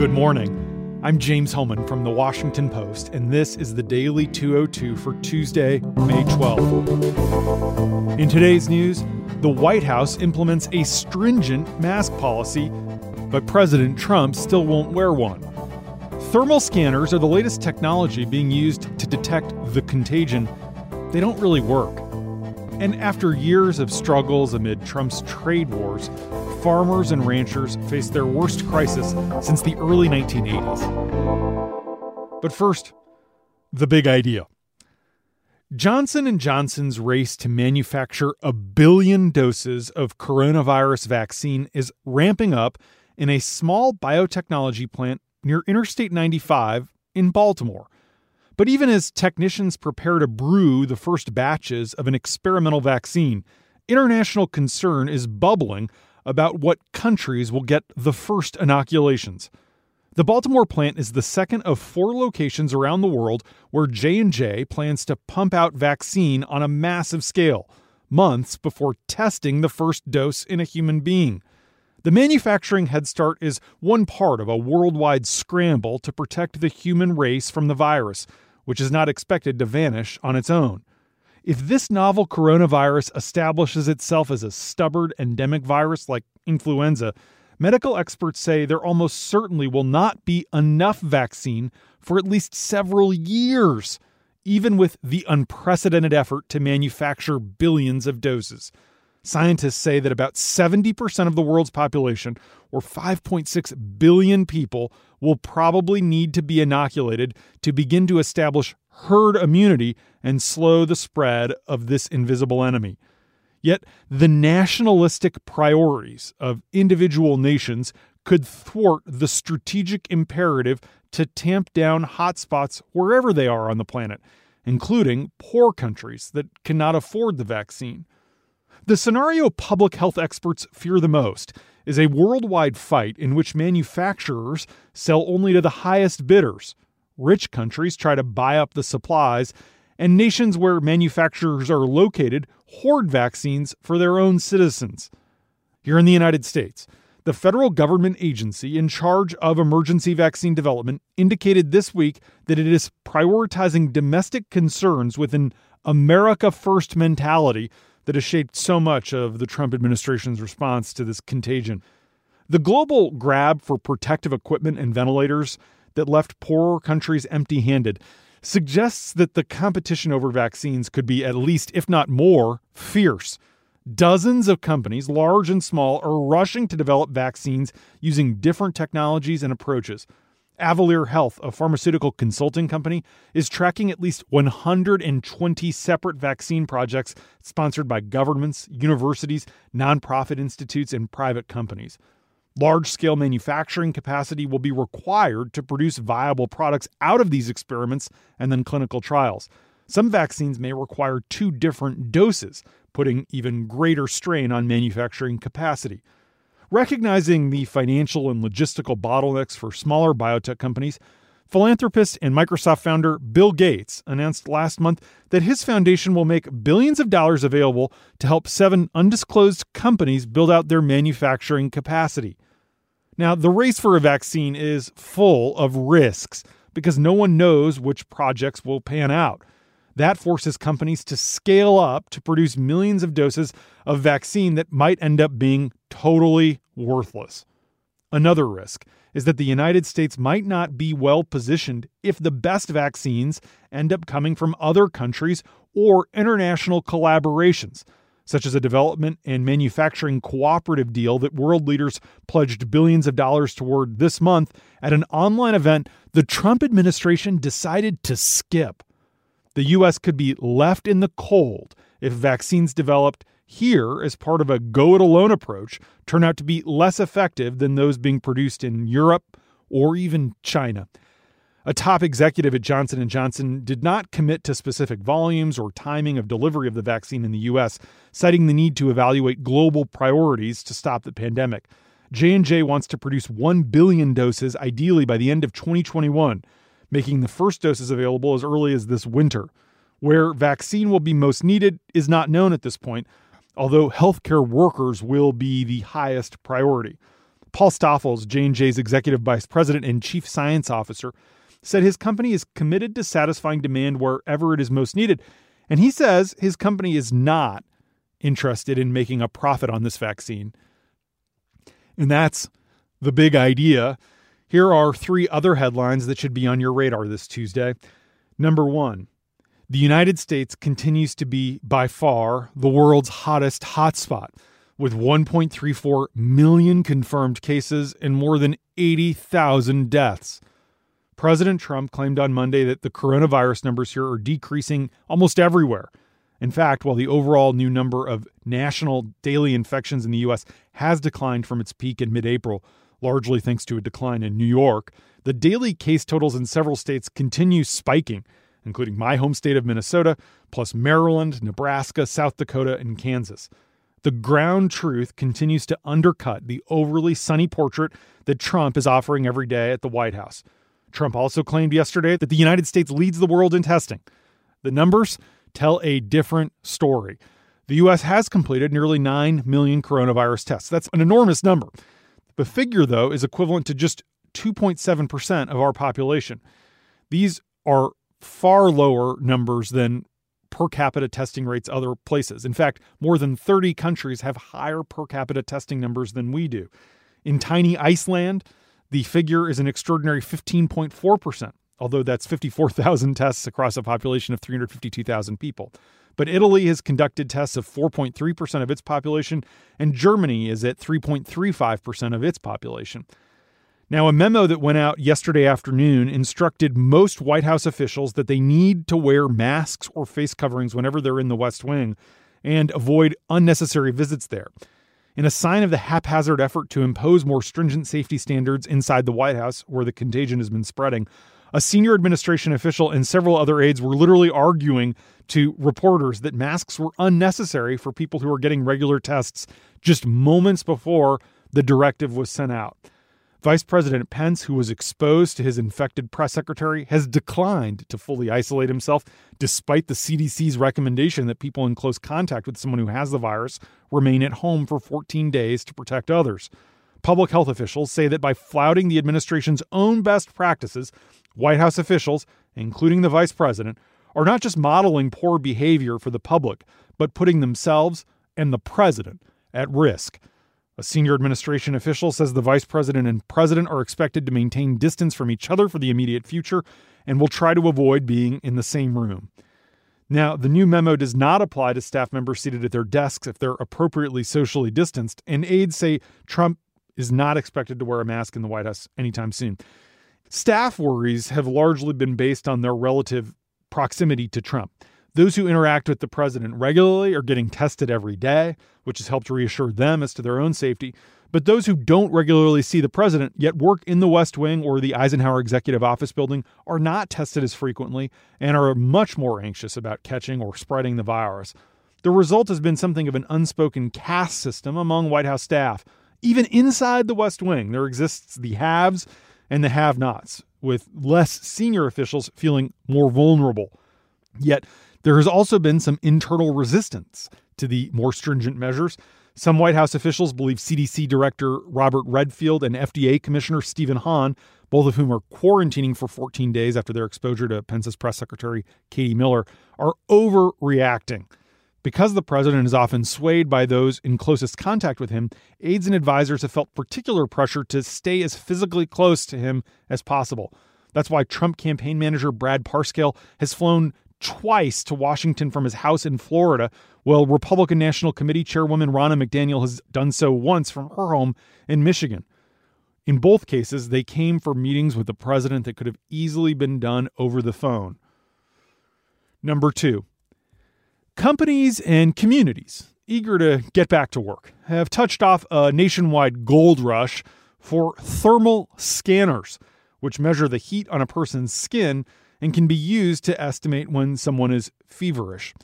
Good morning. I'm James Hohmann from The Washington Post, and this is the Daily 202 for Tuesday, May 12th. In today's news, the White House implements a stringent mask policy, but President Trump still won't wear one. Thermal scanners are the latest technology being used to detect the contagion. They don't really work. And after years of struggles amid Trump's trade wars, farmers and ranchers face their worst crisis since the early 1980s. But first, the big idea. Johnson & Johnson's race to manufacture a billion doses of coronavirus vaccine is ramping up in a small biotechnology plant near Interstate 95 in Baltimore. But even as technicians prepare to brew the first batches of an experimental vaccine, international concern is bubbling about what countries will get the first inoculations. The Baltimore plant is the second of four locations around the world where J&J plans to pump out vaccine on a massive scale, months before testing the first dose in a human being. The manufacturing head start is one part of a worldwide scramble to protect the human race from the virus, which is not expected to vanish on its own. If this novel coronavirus establishes itself as a stubborn endemic virus like influenza, medical experts say there almost certainly will not be enough vaccine for at least several years, even with the unprecedented effort to manufacture billions of doses. Scientists say that about 70% of the world's population, or 5.6 billion people, will probably need to be inoculated to begin to establish herd immunity and slow the spread of this invisible enemy. Yet, the nationalistic priorities of individual nations could thwart the strategic imperative to tamp down hotspots wherever they are on the planet, including poor countries that cannot afford the vaccine. The scenario public health experts fear the most is a worldwide fight in which manufacturers sell only to the highest bidders Rich countries try to buy up the supplies, and nations where manufacturers are located hoard vaccines for their own citizens. Here in the United States, the federal government agency in charge of emergency vaccine development indicated this week that it is prioritizing domestic concerns with an America First mentality that has shaped so much of the Trump administration's response to this contagion. The global grab for protective equipment and ventilators that left poorer countries empty handed suggests that the competition over vaccines could be at least, if not more, fierce. Dozens of companies, large and small, are rushing to develop vaccines using different technologies and approaches. Avalere Health, a pharmaceutical consulting company, is tracking at least 120 separate vaccine projects sponsored by governments, universities, nonprofit institutes, and private companies. Large scale manufacturing capacity will be required to produce viable products out of these experiments and then clinical trials. Some vaccines may require two different doses, putting even greater strain on manufacturing capacity. Recognizing the financial and logistical bottlenecks for smaller biotech companies, philanthropist and Microsoft founder Bill Gates announced last month that his foundation will make billions of dollars available to help seven undisclosed companies build out their manufacturing capacity. Now, the race for a vaccine is full of risks because no one knows which projects will pan out. That forces companies to scale up to produce millions of doses of vaccine that might end up being totally worthless. Another risk is that the United States might not be well positioned if the best vaccines end up coming from other countries or international collaborations such as a development and manufacturing cooperative deal that world leaders pledged billions of dollars toward this month at an online event the Trump administration decided to skip. The U.S. could be left in the cold if vaccines developed here as part of a go it alone approach turn out to be less effective than those being produced in Europe or even China. A top executive at Johnson & Johnson did not commit to specific volumes or timing of delivery of the vaccine in the US, citing the need to evaluate global priorities to stop the pandemic. J&J wants to produce 1 billion doses ideally by the end of 2021, making the first doses available as early as this winter. Where vaccine will be most needed is not known at this point, although healthcare workers will be the highest priority. Paul Stoffels, J&J's executive vice president and chief science officer, said his company is committed to satisfying demand wherever it is most needed. And he says his company is not interested in making a profit on this vaccine. And that's the big idea. Here are three other headlines that should be on your radar this Tuesday. Number one, the United States continues to be by far the world's hottest hotspot, with 1.34 million confirmed cases and more than 80,000 deaths. President Trump claimed on Monday that the coronavirus numbers here are decreasing almost everywhere. In fact, while the overall new number of national daily infections in the U.S. has declined from its peak in mid April, largely thanks to a decline in New York, the daily case totals in several states continue spiking, including my home state of Minnesota, plus Maryland, Nebraska, South Dakota, and Kansas. The ground truth continues to undercut the overly sunny portrait that Trump is offering every day at the White House. Trump also claimed yesterday that the United States leads the world in testing. The numbers tell a different story. The U.S. has completed nearly 9 million coronavirus tests. That's an enormous number. The figure, though, is equivalent to just 2.7% of our population. These are far lower numbers than per capita testing rates other places. In fact, more than 30 countries have higher per capita testing numbers than we do. In tiny Iceland, the figure is an extraordinary 15.4%, although that's 54,000 tests across a population of 352,000 people. But Italy has conducted tests of 4.3% of its population, and Germany is at 3.35% of its population. Now, a memo that went out yesterday afternoon instructed most White House officials that they need to wear masks or face coverings whenever they're in the West Wing and avoid unnecessary visits there. In a sign of the haphazard effort to impose more stringent safety standards inside the White House, where the contagion has been spreading, a senior administration official and several other aides were literally arguing to reporters that masks were unnecessary for people who were getting regular tests just moments before the directive was sent out. Vice President Pence, who was exposed to his infected press secretary, has declined to fully isolate himself, despite the CDC's recommendation that people in close contact with someone who has the virus remain at home for 14 days to protect others. Public health officials say that by flouting the administration's own best practices, White House officials, including the vice president, are not just modeling poor behavior for the public, but putting themselves and the president at risk. A senior administration official says the vice president and president are expected to maintain distance from each other for the immediate future and will try to avoid being in the same room. Now, the new memo does not apply to staff members seated at their desks if they're appropriately socially distanced, and aides say Trump is not expected to wear a mask in the White House anytime soon. Staff worries have largely been based on their relative proximity to Trump. Those who interact with the president regularly are getting tested every day, which has helped reassure them as to their own safety. But those who don't regularly see the president yet work in the West Wing or the Eisenhower Executive Office building are not tested as frequently and are much more anxious about catching or spreading the virus. The result has been something of an unspoken caste system among White House staff. Even inside the West Wing, there exists the haves and the have nots, with less senior officials feeling more vulnerable. Yet, there has also been some internal resistance to the more stringent measures. Some White House officials believe CDC Director Robert Redfield and FDA Commissioner Stephen Hahn, both of whom are quarantining for 14 days after their exposure to Pence's press secretary Katie Miller, are overreacting. Because the president is often swayed by those in closest contact with him, aides and advisors have felt particular pressure to stay as physically close to him as possible. That's why Trump campaign manager Brad Parscale has flown twice to Washington from his house in Florida, while Republican National Committee Chairwoman Ronna McDaniel has done so once from her home in Michigan. In both cases, they came for meetings with the president that could have easily been done over the phone. Number two, companies and communities eager to get back to work have touched off a nationwide gold rush for thermal scanners, which measure the heat on a person's skin and can be used to estimate when someone is feverish.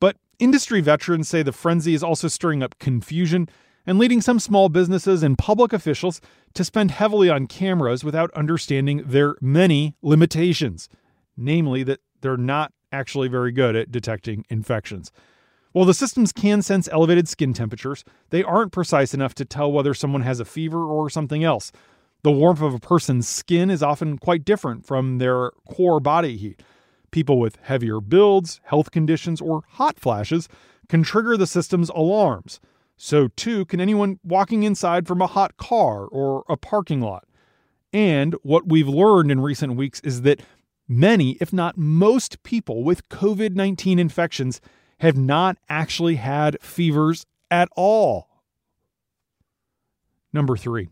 But industry veterans say the frenzy is also stirring up confusion and leading some small businesses and public officials to spend heavily on cameras without understanding their many limitations, namely that they're not actually very good at detecting infections. While the systems can sense elevated skin temperatures, they aren't precise enough to tell whether someone has a fever or something else. The warmth of a person's skin is often quite different from their core body heat. People with heavier builds, health conditions, or hot flashes can trigger the system's alarms. So, too, can anyone walking inside from a hot car or a parking lot. And what we've learned in recent weeks is that many, if not most people with COVID 19 infections have not actually had fevers at all. Number three,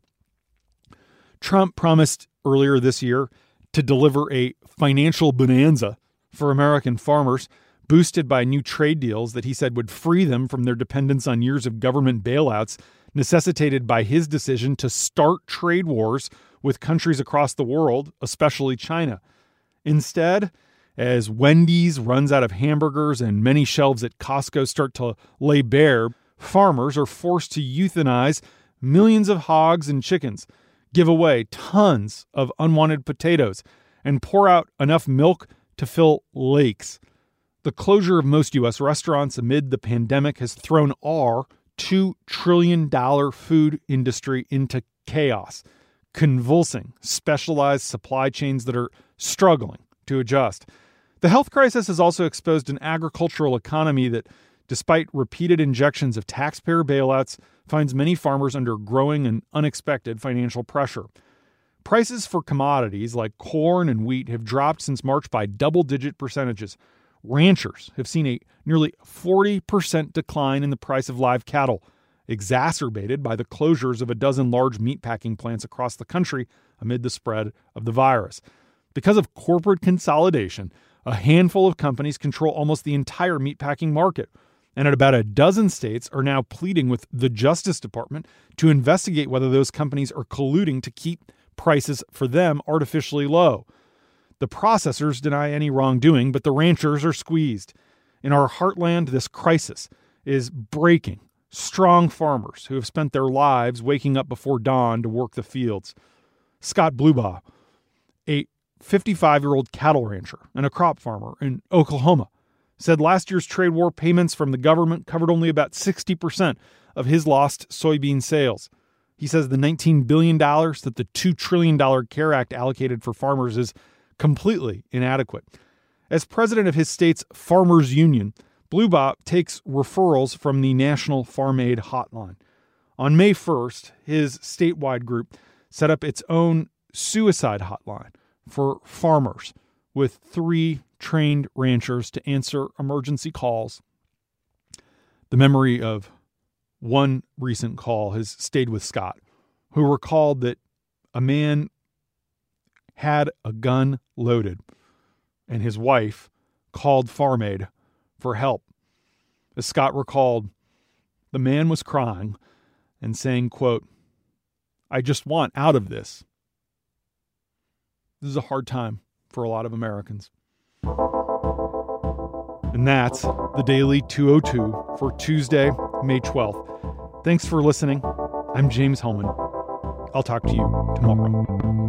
Trump promised earlier this year to deliver a financial bonanza for American farmers, boosted by new trade deals that he said would free them from their dependence on years of government bailouts, necessitated by his decision to start trade wars with countries across the world, especially China. Instead, as Wendy's runs out of hamburgers and many shelves at Costco start to lay bare, farmers are forced to euthanize millions of hogs and chickens, give away tons of unwanted potatoes, and pour out enough milk to fill lakes. The closure of most U.S. restaurants amid the pandemic has thrown our $2 trillion food industry into chaos, convulsing specialized supply chains that are struggling to adjust. The health crisis has also exposed an agricultural economy that, despite repeated injections of taxpayer bailouts, finds many farmers under growing and unexpected financial pressure. Prices for commodities like corn and wheat have dropped since March by double digit percentages. Ranchers have seen a nearly 40% decline in the price of live cattle, exacerbated by the closures of a dozen large meatpacking plants across the country amid the spread of the virus. Because of corporate consolidation, a handful of companies control almost the entire meatpacking market, and at about a dozen states are now pleading with the Justice Department to investigate whether those companies are colluding to keep prices for them artificially low. The processors deny any wrongdoing, but the ranchers are squeezed. In our heartland, this crisis is breaking strong farmers who have spent their lives waking up before dawn to work the fields. Scott Blubaugh, a 55 year old cattle rancher and a crop farmer in Oklahoma, said last year's trade war payments from the government covered only about 60% of his lost soybean sales. He says the $19 billion that the $2 trillion CARE Act allocated for farmers is completely inadequate. As president of his state's Farmers Union, Blubaugh takes referrals from the National Farm Aid Hotline. On May 1st, his statewide group set up its own suicide hotline for farmers with three trained ranchers to answer emergency calls. The memory of one recent call has stayed with Scott, who recalled that a man had a gun loaded and his wife called Farm Aid for help. As Scott recalled, the man was crying and saying, quote, I just want out of this. This is a hard time for a lot of Americans. And that's the Daily 202 for Tuesday, May 12th. Thanks for listening. I'm James Hohmann. I'll talk to you tomorrow.